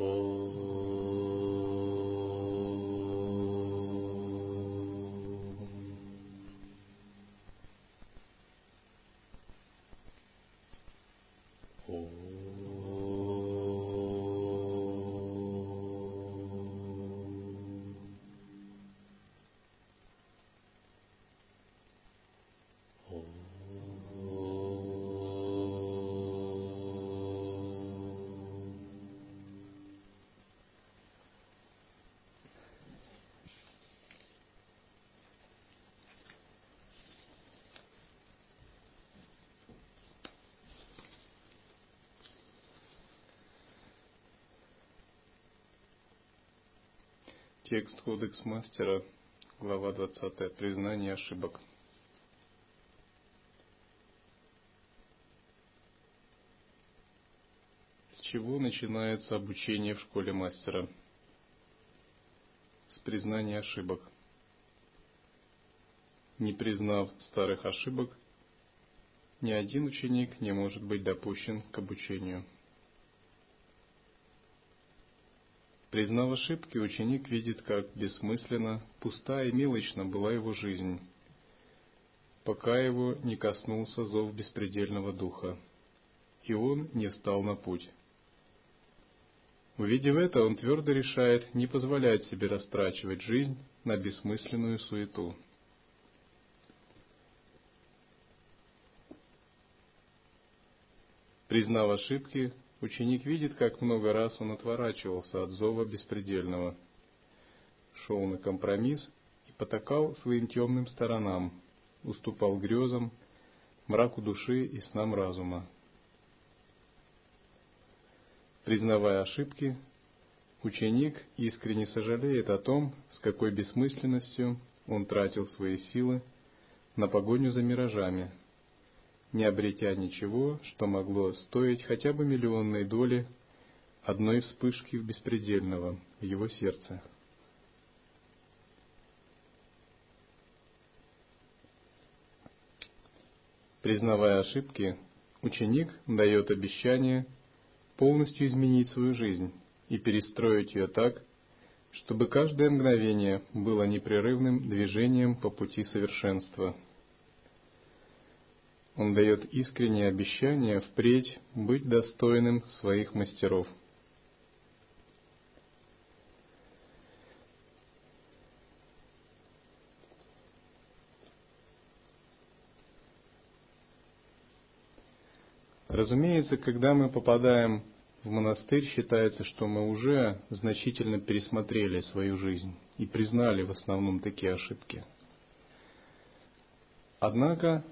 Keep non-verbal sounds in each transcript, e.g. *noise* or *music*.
Oh. Текст Кодекс Мастера, глава 20. Признание ошибок. С чего начинается обучение в школе мастера? С признания ошибок. Не признав старых ошибок, ни один ученик не может быть допущен к обучению. Признав ошибки, ученик видит, как бессмысленно, пуста и мелочна была его жизнь, пока его не коснулся зов беспредельного духа, и он не встал на путь. Увидев это, он твердо решает не позволять себе растрачивать жизнь на бессмысленную суету. Признав ошибки, Ученик видит, как много раз он отворачивался от зова беспредельного, шел на компромисс и потакал своим темным сторонам, уступал грезам, мраку души и снам разума. Признавая ошибки, ученик искренне сожалеет о том, с какой бессмысленностью он тратил свои силы на погоню за миражами – не обретя ничего, что могло стоить хотя бы миллионной доли одной вспышки в беспредельного в его сердце. Признавая ошибки, ученик дает обещание полностью изменить свою жизнь и перестроить ее так, чтобы каждое мгновение было непрерывным движением по пути совершенства – он дает искреннее обещание впредь быть достойным своих мастеров. Разумеется, когда мы попадаем в монастырь, считается, что мы уже значительно пересмотрели свою жизнь и признали в основном такие ошибки. Однако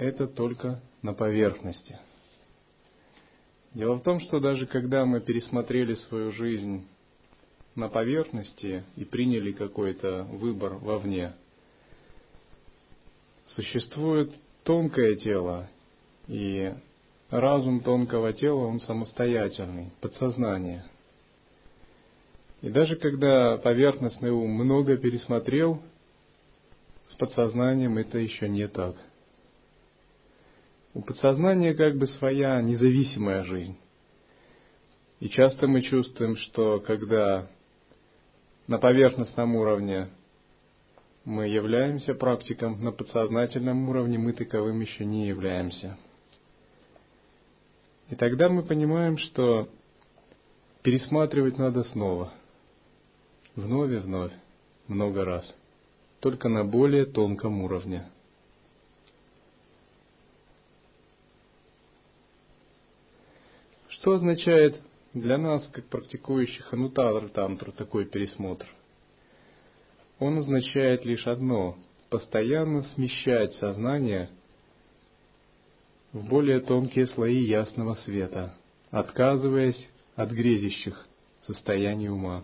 это только на поверхности. Дело в том, что даже когда мы пересмотрели свою жизнь на поверхности и приняли какой-то выбор вовне, существует тонкое тело, и разум тонкого тела, он самостоятельный, подсознание. И даже когда поверхностный ум много пересмотрел, с подсознанием это еще не так – у подсознания как бы своя независимая жизнь. И часто мы чувствуем, что когда на поверхностном уровне мы являемся практиком, на подсознательном уровне мы таковым еще не являемся. И тогда мы понимаем, что пересматривать надо снова, вновь и вновь, много раз, только на более тонком уровне – Что означает для нас, как практикующих анутатра тантру, такой пересмотр? Он означает лишь одно – постоянно смещать сознание в более тонкие слои ясного света, отказываясь от грезящих состояний ума.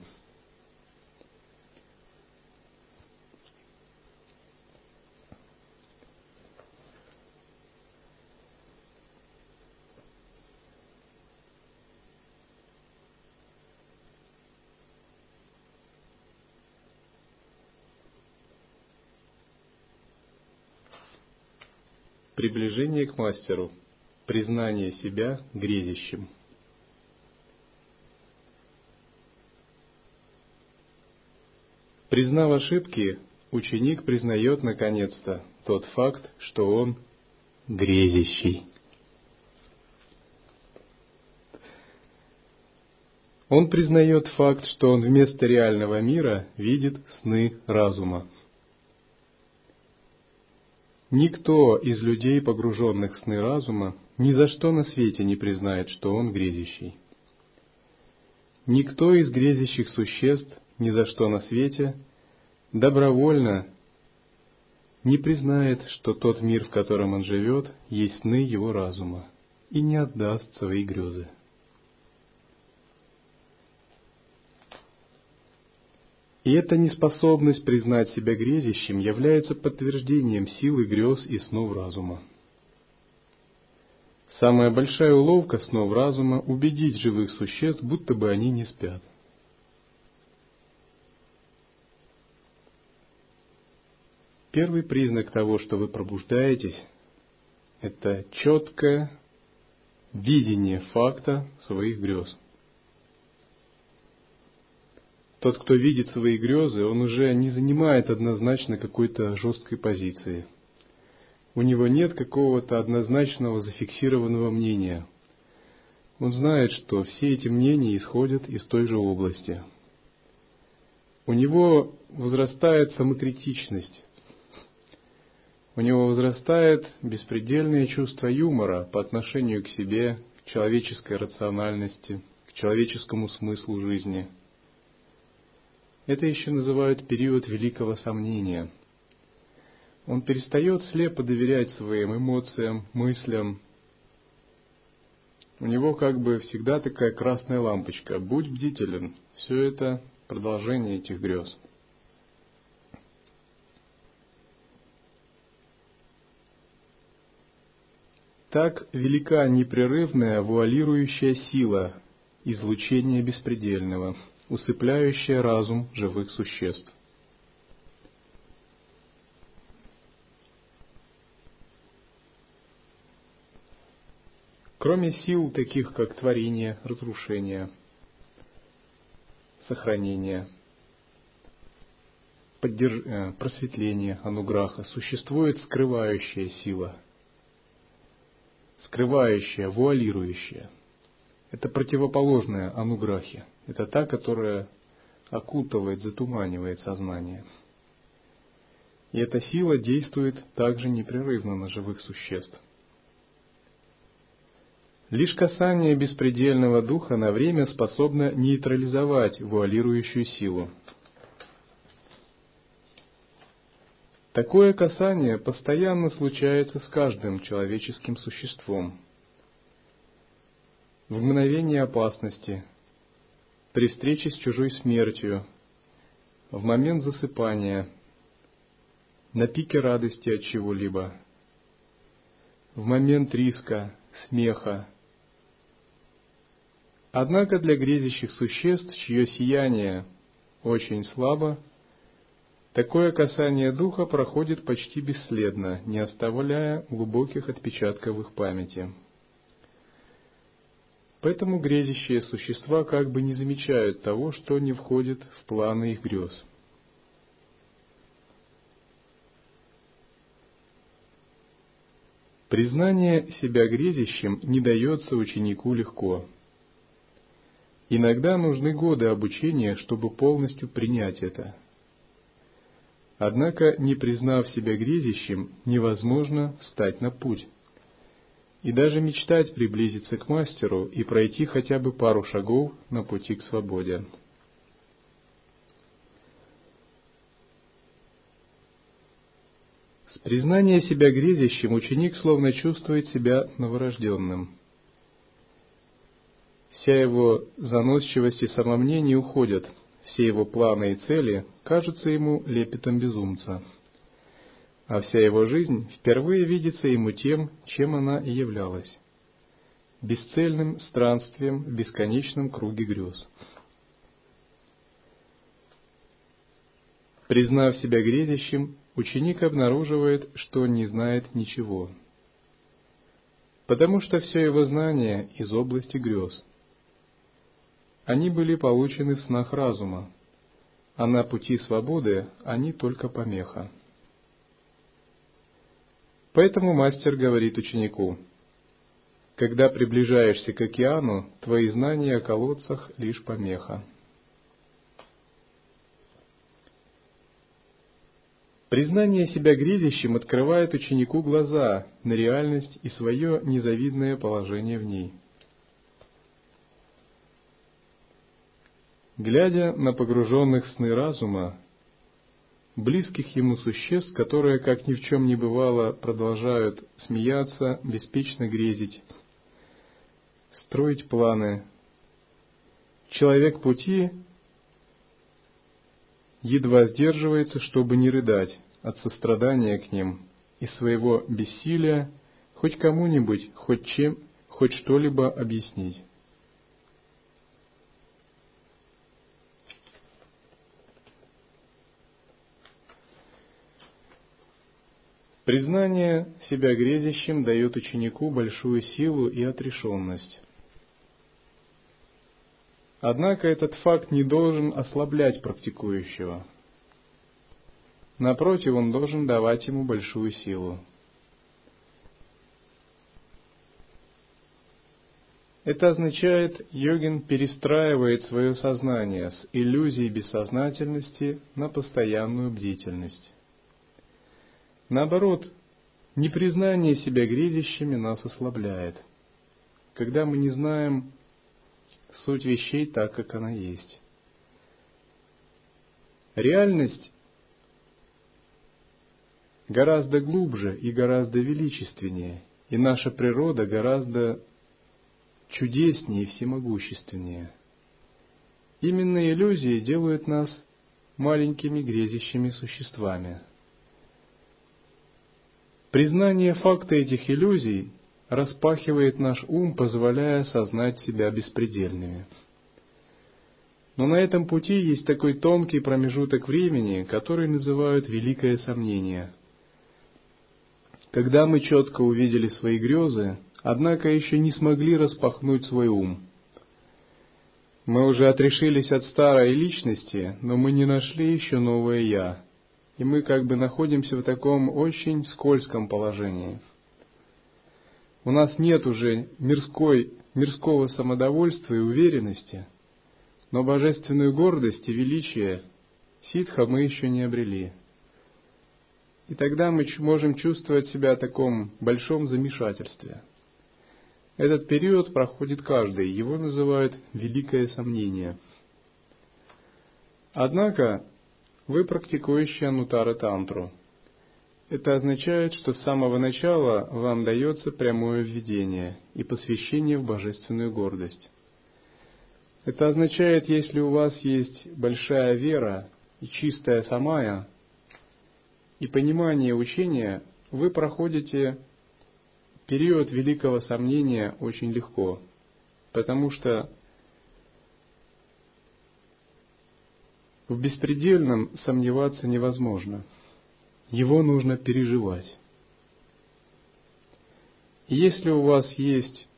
Приближение к мастеру. Признание себя грезящим. Признав ошибки, ученик признает наконец-то тот факт, что он грезящий. Он признает факт, что он вместо реального мира видит сны разума. Никто из людей, погруженных в сны разума, ни за что на свете не признает, что он грезящий. Никто из грезящих существ ни за что на свете добровольно не признает, что тот мир, в котором он живет, есть сны его разума, и не отдаст свои грезы. И эта неспособность признать себя грезящим является подтверждением силы грез и снов разума. Самая большая уловка снов разума – убедить живых существ, будто бы они не спят. Первый признак того, что вы пробуждаетесь, это четкое видение факта своих грез – тот, кто видит свои грезы, он уже не занимает однозначно какой-то жесткой позиции. У него нет какого-то однозначного зафиксированного мнения. Он знает, что все эти мнения исходят из той же области. У него возрастает самокритичность. У него возрастает беспредельное чувство юмора по отношению к себе, к человеческой рациональности, к человеческому смыслу жизни – это еще называют период великого сомнения. Он перестает слепо доверять своим эмоциям, мыслям. У него как бы всегда такая красная лампочка. Будь бдителен. Все это продолжение этих грез. Так велика непрерывная вуалирующая сила излучения беспредельного – усыпляющая разум живых существ. Кроме сил, таких как творение, разрушение, сохранение, поддерж... Э, просветление, ануграха, существует скрывающая сила, скрывающая, вуалирующая. Это противоположная ануграхе – это та, которая окутывает, затуманивает сознание. И эта сила действует также непрерывно на живых существ. Лишь касание беспредельного духа на время способно нейтрализовать вуалирующую силу. Такое касание постоянно случается с каждым человеческим существом. В мгновение опасности – при встрече с чужой смертью, в момент засыпания, на пике радости от чего-либо, в момент риска, смеха. Однако для грезящих существ, чье сияние очень слабо, такое касание духа проходит почти бесследно, не оставляя глубоких отпечатков их памяти. Поэтому грезящие существа как бы не замечают того, что не входит в планы их грез. Признание себя грезящим не дается ученику легко. Иногда нужны годы обучения, чтобы полностью принять это. Однако, не признав себя грезящим, невозможно встать на путь и даже мечтать приблизиться к мастеру и пройти хотя бы пару шагов на пути к свободе. С признания себя грезящим ученик словно чувствует себя новорожденным. Вся его заносчивость и самомнение уходят, все его планы и цели кажутся ему лепетом безумца – а вся его жизнь впервые видится ему тем, чем она и являлась – бесцельным странствием в бесконечном круге грез. Признав себя грезящим, ученик обнаруживает, что не знает ничего, потому что все его знания из области грез. Они были получены в снах разума, а на пути свободы они только помеха. Поэтому мастер говорит ученику, когда приближаешься к океану, твои знания о колодцах лишь помеха. Признание себя грезящим открывает ученику глаза на реальность и свое незавидное положение в ней. Глядя на погруженных сны разума, близких ему существ, которые, как ни в чем не бывало, продолжают смеяться, беспечно грезить, строить планы. Человек пути едва сдерживается, чтобы не рыдать от сострадания к ним и своего бессилия хоть кому-нибудь, хоть чем, хоть что-либо объяснить. Признание себя грезящим дает ученику большую силу и отрешенность. Однако этот факт не должен ослаблять практикующего. Напротив, он должен давать ему большую силу. Это означает, йогин перестраивает свое сознание с иллюзии бессознательности на постоянную бдительность. Наоборот, непризнание себя грезящими нас ослабляет, когда мы не знаем, суть вещей так, как она есть. Реальность гораздо глубже и гораздо величественнее, и наша природа гораздо чудеснее и всемогущественнее. Именно иллюзии делают нас маленькими грезящими существами. Признание факта этих иллюзий распахивает наш ум, позволяя сознать себя беспредельными. Но на этом пути есть такой тонкий промежуток времени, который называют великое сомнение. Когда мы четко увидели свои грезы, однако еще не смогли распахнуть свой ум. Мы уже отрешились от старой личности, но мы не нашли еще новое «я», и мы как бы находимся в таком очень скользком положении – у нас нет уже мирской, мирского самодовольства и уверенности, но божественную гордость и величие ситха мы еще не обрели. И тогда мы можем чувствовать себя в таком большом замешательстве. Этот период проходит каждый, его называют «великое сомнение». Однако вы практикующие Анутара Тантру – это означает, что с самого начала вам дается прямое введение и посвящение в божественную гордость. Это означает, если у вас есть большая вера и чистая самая, и понимание учения, вы проходите период великого сомнения очень легко, потому что в беспредельном сомневаться невозможно – его нужно переживать. Если у вас есть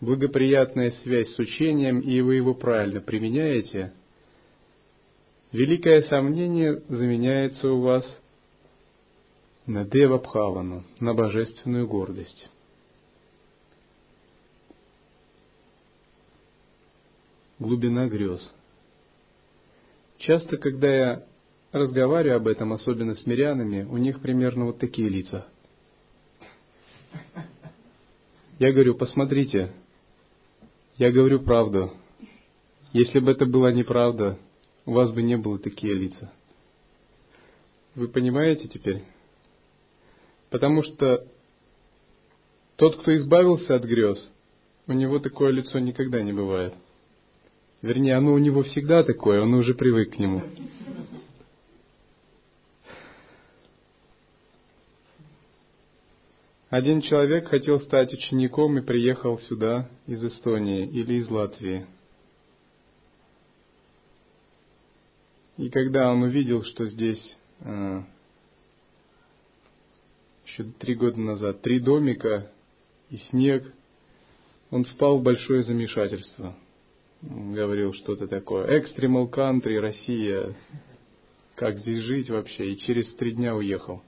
благоприятная связь с учением, и вы его правильно применяете, великое сомнение заменяется у вас на Девабхавану, на божественную гордость. Глубина грез. Часто, когда я разговариваю об этом, особенно с мирянами, у них примерно вот такие лица. Я говорю, посмотрите, я говорю правду. Если бы это была неправда, у вас бы не было такие лица. Вы понимаете теперь? Потому что тот, кто избавился от грез, у него такое лицо никогда не бывает. Вернее, оно у него всегда такое, он уже привык к нему. Один человек хотел стать учеником и приехал сюда из Эстонии или из Латвии. И когда он увидел, что здесь э, еще три года назад три домика и снег, он впал в большое замешательство. Говорил что-то такое. Экстремал кантри, Россия. как здесь жить вообще, и через три дня уехал.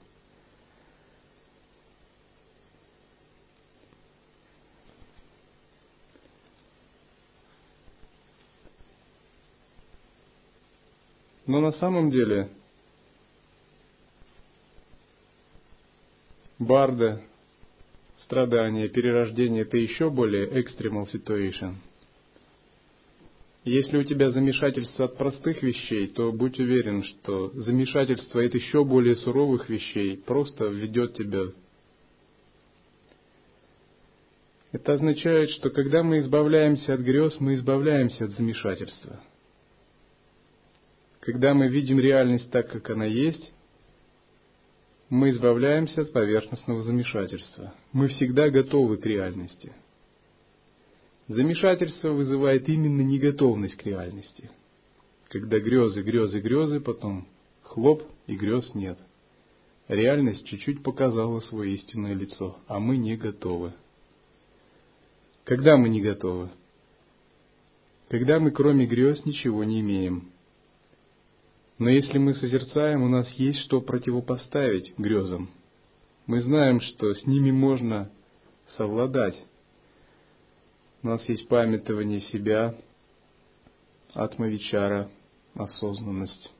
Но на самом деле барда, страдания, перерождение – это еще более extremal situation. Если у тебя замешательство от простых вещей, то будь уверен, что замешательство от еще более суровых вещей просто введет тебя. Это означает, что когда мы избавляемся от грез, мы избавляемся от замешательства – когда мы видим реальность так, как она есть, мы избавляемся от поверхностного замешательства. Мы всегда готовы к реальности. Замешательство вызывает именно неготовность к реальности. Когда грезы, грезы, грезы, потом хлоп и грез нет. Реальность чуть-чуть показала свое истинное лицо, а мы не готовы. Когда мы не готовы? Когда мы кроме грез ничего не имеем – но если мы созерцаем, у нас есть что противопоставить грезам. Мы знаем, что с ними можно совладать. У нас есть памятование себя, атмавичара, осознанность,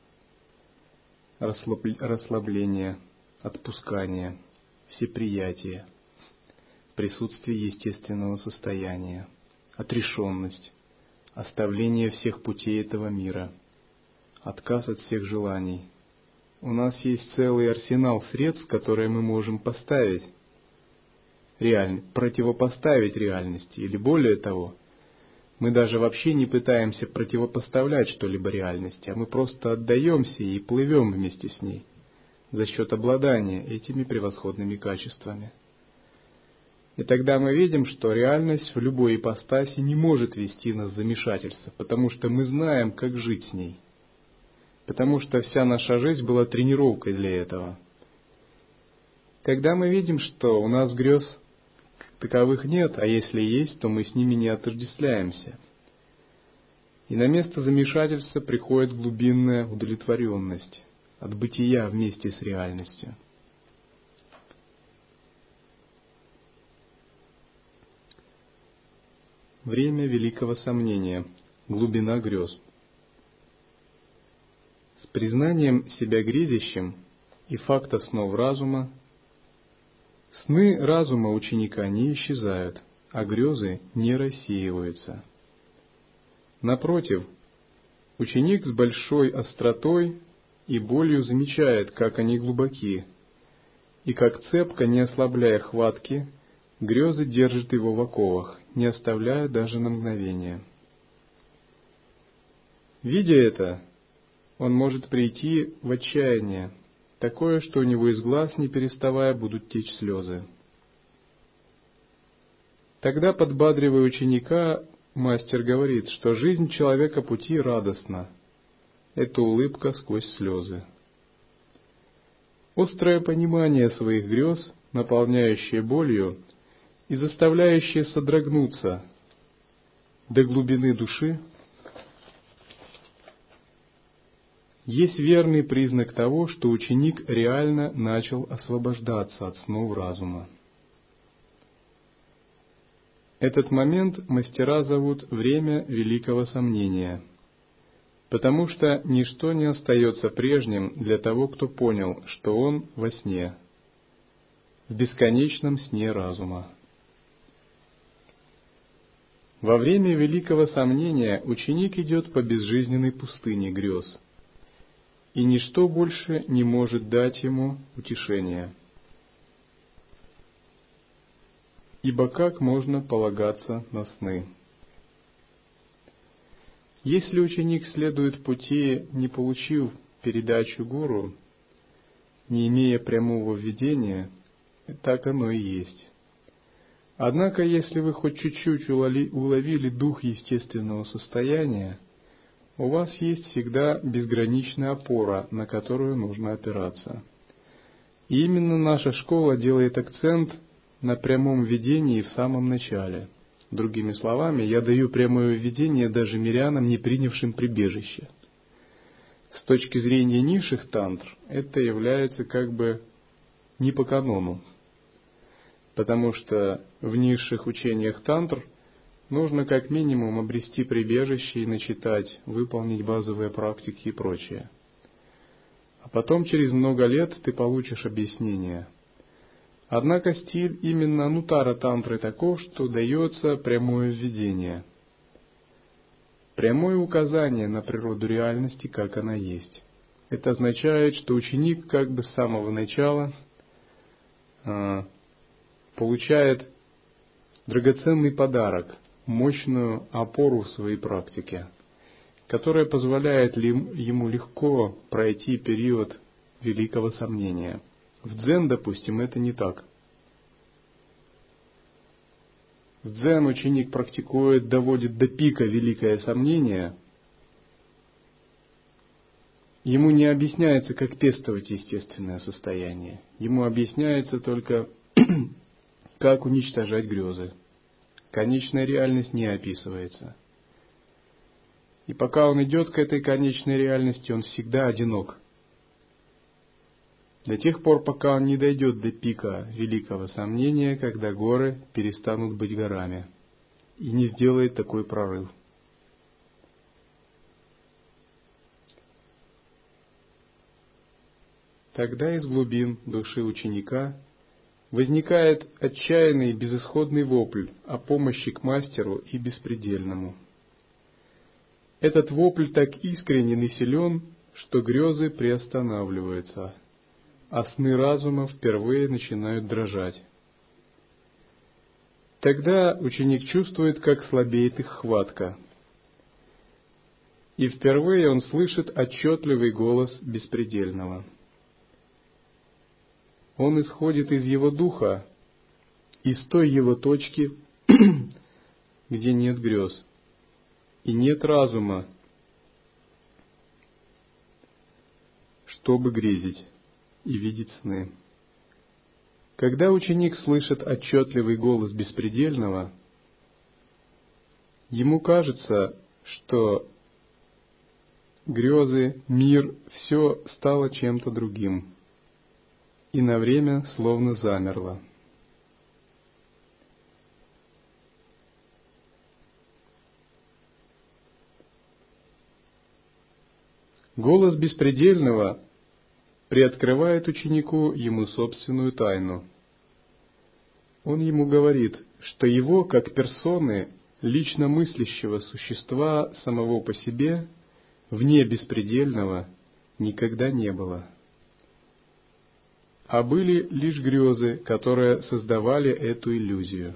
расслабление, отпускание, всеприятие, присутствие естественного состояния, отрешенность, оставление всех путей этого мира – отказ от всех желаний. У нас есть целый арсенал средств, которые мы можем поставить, реаль... противопоставить реальности, или более того, мы даже вообще не пытаемся противопоставлять что-либо реальности, а мы просто отдаемся и плывем вместе с ней за счет обладания этими превосходными качествами. И тогда мы видим, что реальность в любой ипостаси не может вести нас в замешательство, потому что мы знаем, как жить с ней – потому что вся наша жизнь была тренировкой для этого. Когда мы видим, что у нас грез таковых нет, а если есть, то мы с ними не отождествляемся. И на место замешательства приходит глубинная удовлетворенность от бытия вместе с реальностью. Время великого сомнения, глубина грез – признанием себя грезящим и факта снов разума, сны разума ученика не исчезают, а грезы не рассеиваются. Напротив, ученик с большой остротой и болью замечает, как они глубоки, и как цепко, не ослабляя хватки, грезы держат его в оковах, не оставляя даже на мгновение. Видя это, он может прийти в отчаяние, такое, что у него из глаз, не переставая, будут течь слезы. Тогда, подбадривая ученика, мастер говорит, что жизнь человека пути радостна. Это улыбка сквозь слезы. Острое понимание своих грез, наполняющее болью и заставляющее содрогнуться до глубины души, есть верный признак того, что ученик реально начал освобождаться от снов разума. Этот момент мастера зовут «время великого сомнения», потому что ничто не остается прежним для того, кто понял, что он во сне, в бесконечном сне разума. Во время великого сомнения ученик идет по безжизненной пустыне грез – и ничто больше не может дать ему утешения. Ибо как можно полагаться на сны? Если ученик следует пути, не получив передачу гуру, не имея прямого введения, так оно и есть. Однако, если вы хоть чуть-чуть уловили дух естественного состояния, у вас есть всегда безграничная опора, на которую нужно опираться. И именно наша школа делает акцент на прямом видении в самом начале. Другими словами, я даю прямое видение даже мирянам, не принявшим прибежище. с точки зрения низших тантр это является как бы не по канону. Потому что в низших учениях тантр нужно как минимум обрести прибежище и начитать, выполнить базовые практики и прочее. А потом через много лет ты получишь объяснение. Однако стиль именно анутара тантры таков, что дается прямое введение – прямое указание на природу реальности, как она есть. Это означает, что ученик как бы с самого начала э, получает драгоценный подарок, мощную опору в своей практике, которая позволяет ему легко пройти период великого сомнения. В дзен, допустим, это не так. В дзен ученик практикует, доводит до пика великое сомнение. Ему не объясняется, как пестовать естественное состояние. Ему объясняется только, *clears throat* как уничтожать грезы. Конечная реальность не описывается. И пока он идет к этой конечной реальности, он всегда одинок – до тех пор, пока он не дойдет до пика великого сомнения, когда горы перестанут быть горами, и не сделает такой прорыв. Тогда из глубин души ученика возникает отчаянный безысходный вопль о помощи к мастеру и беспредельному. Этот вопль так искренен и силен, что грезы приостанавливаются – а сны разума впервые начинают дрожать. Тогда ученик чувствует, как слабеет их хватка. И впервые он слышит отчетливый голос беспредельного. Он исходит из его духа, из той его точки, *clears throat* где нет грез и нет разума, чтобы грезить и видеть сны. Когда ученик слышит отчетливый голос беспредельного, ему кажется, что грезы, мир, все стало чем-то другим, и на время словно замерло. Голос беспредельного приоткрывает ученику ему собственную тайну. Он ему говорит, что его, как персоны, лично мыслящего существа самого по себе, вне беспредельного, никогда не было. А были лишь грезы, которые создавали эту иллюзию.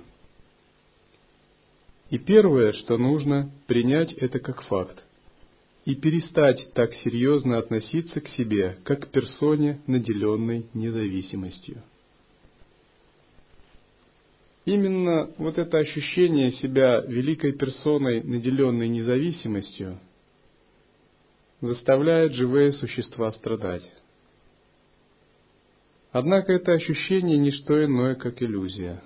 И первое, что нужно, принять это как факт и перестать так серьезно относиться к себе, как к персоне, наделенной независимостью. Именно вот это ощущение себя великой персоной, наделенной независимостью, заставляет живые существа страдать. Однако это ощущение не что иное, как иллюзия.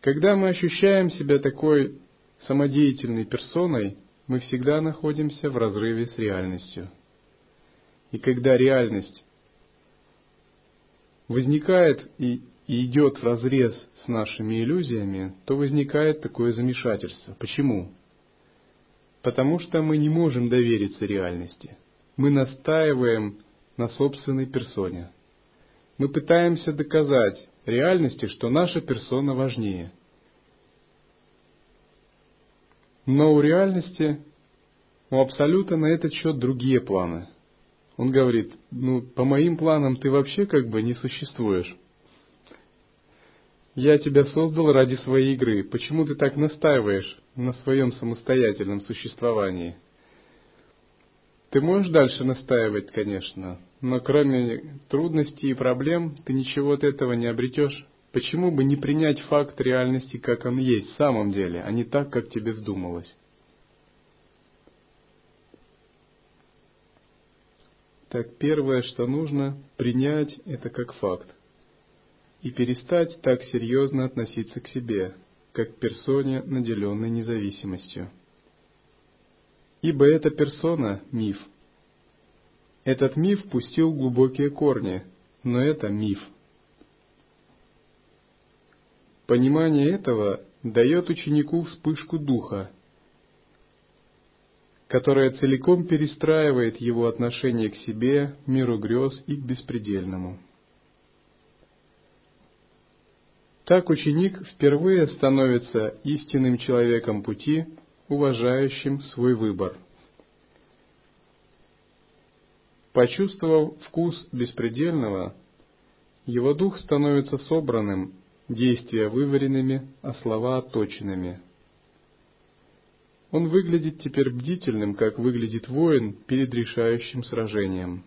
Когда мы ощущаем себя такой самодеятельной персоной мы всегда находимся в разрыве с реальностью. И когда реальность возникает и, и идет в разрез с нашими иллюзиями, то возникает такое замешательство. Почему? Потому что мы не можем довериться реальности. Мы настаиваем на собственной персоне. Мы пытаемся доказать реальности, что наша персона важнее – Но у реальности, у Абсолюта на этот счет другие планы. Он говорит, ну, по моим планам ты вообще как бы не существуешь. Я тебя создал ради своей игры. Почему ты так настаиваешь на своем самостоятельном существовании? Ты можешь дальше настаивать, конечно, но кроме трудностей и проблем ты ничего от этого не обретешь. Почему бы не принять факт реальности, как он есть в самом деле, а не так, как тебе вздумалось? Так первое, что нужно, принять это как факт и перестать так серьезно относиться к себе, как к персоне, наделенной независимостью. Ибо эта персона – миф. Этот миф пустил глубокие корни, но это миф. Понимание этого дает ученику вспышку духа, которая целиком перестраивает его отношение к себе, миру грез и к беспредельному. Так ученик впервые становится истинным человеком пути, уважающим свой выбор. Почувствовав вкус беспредельного, его дух становится собранным, действия вываренными, а слова отточенными. Он выглядит теперь бдительным, как выглядит воин перед решающим сражением.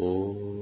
Oh.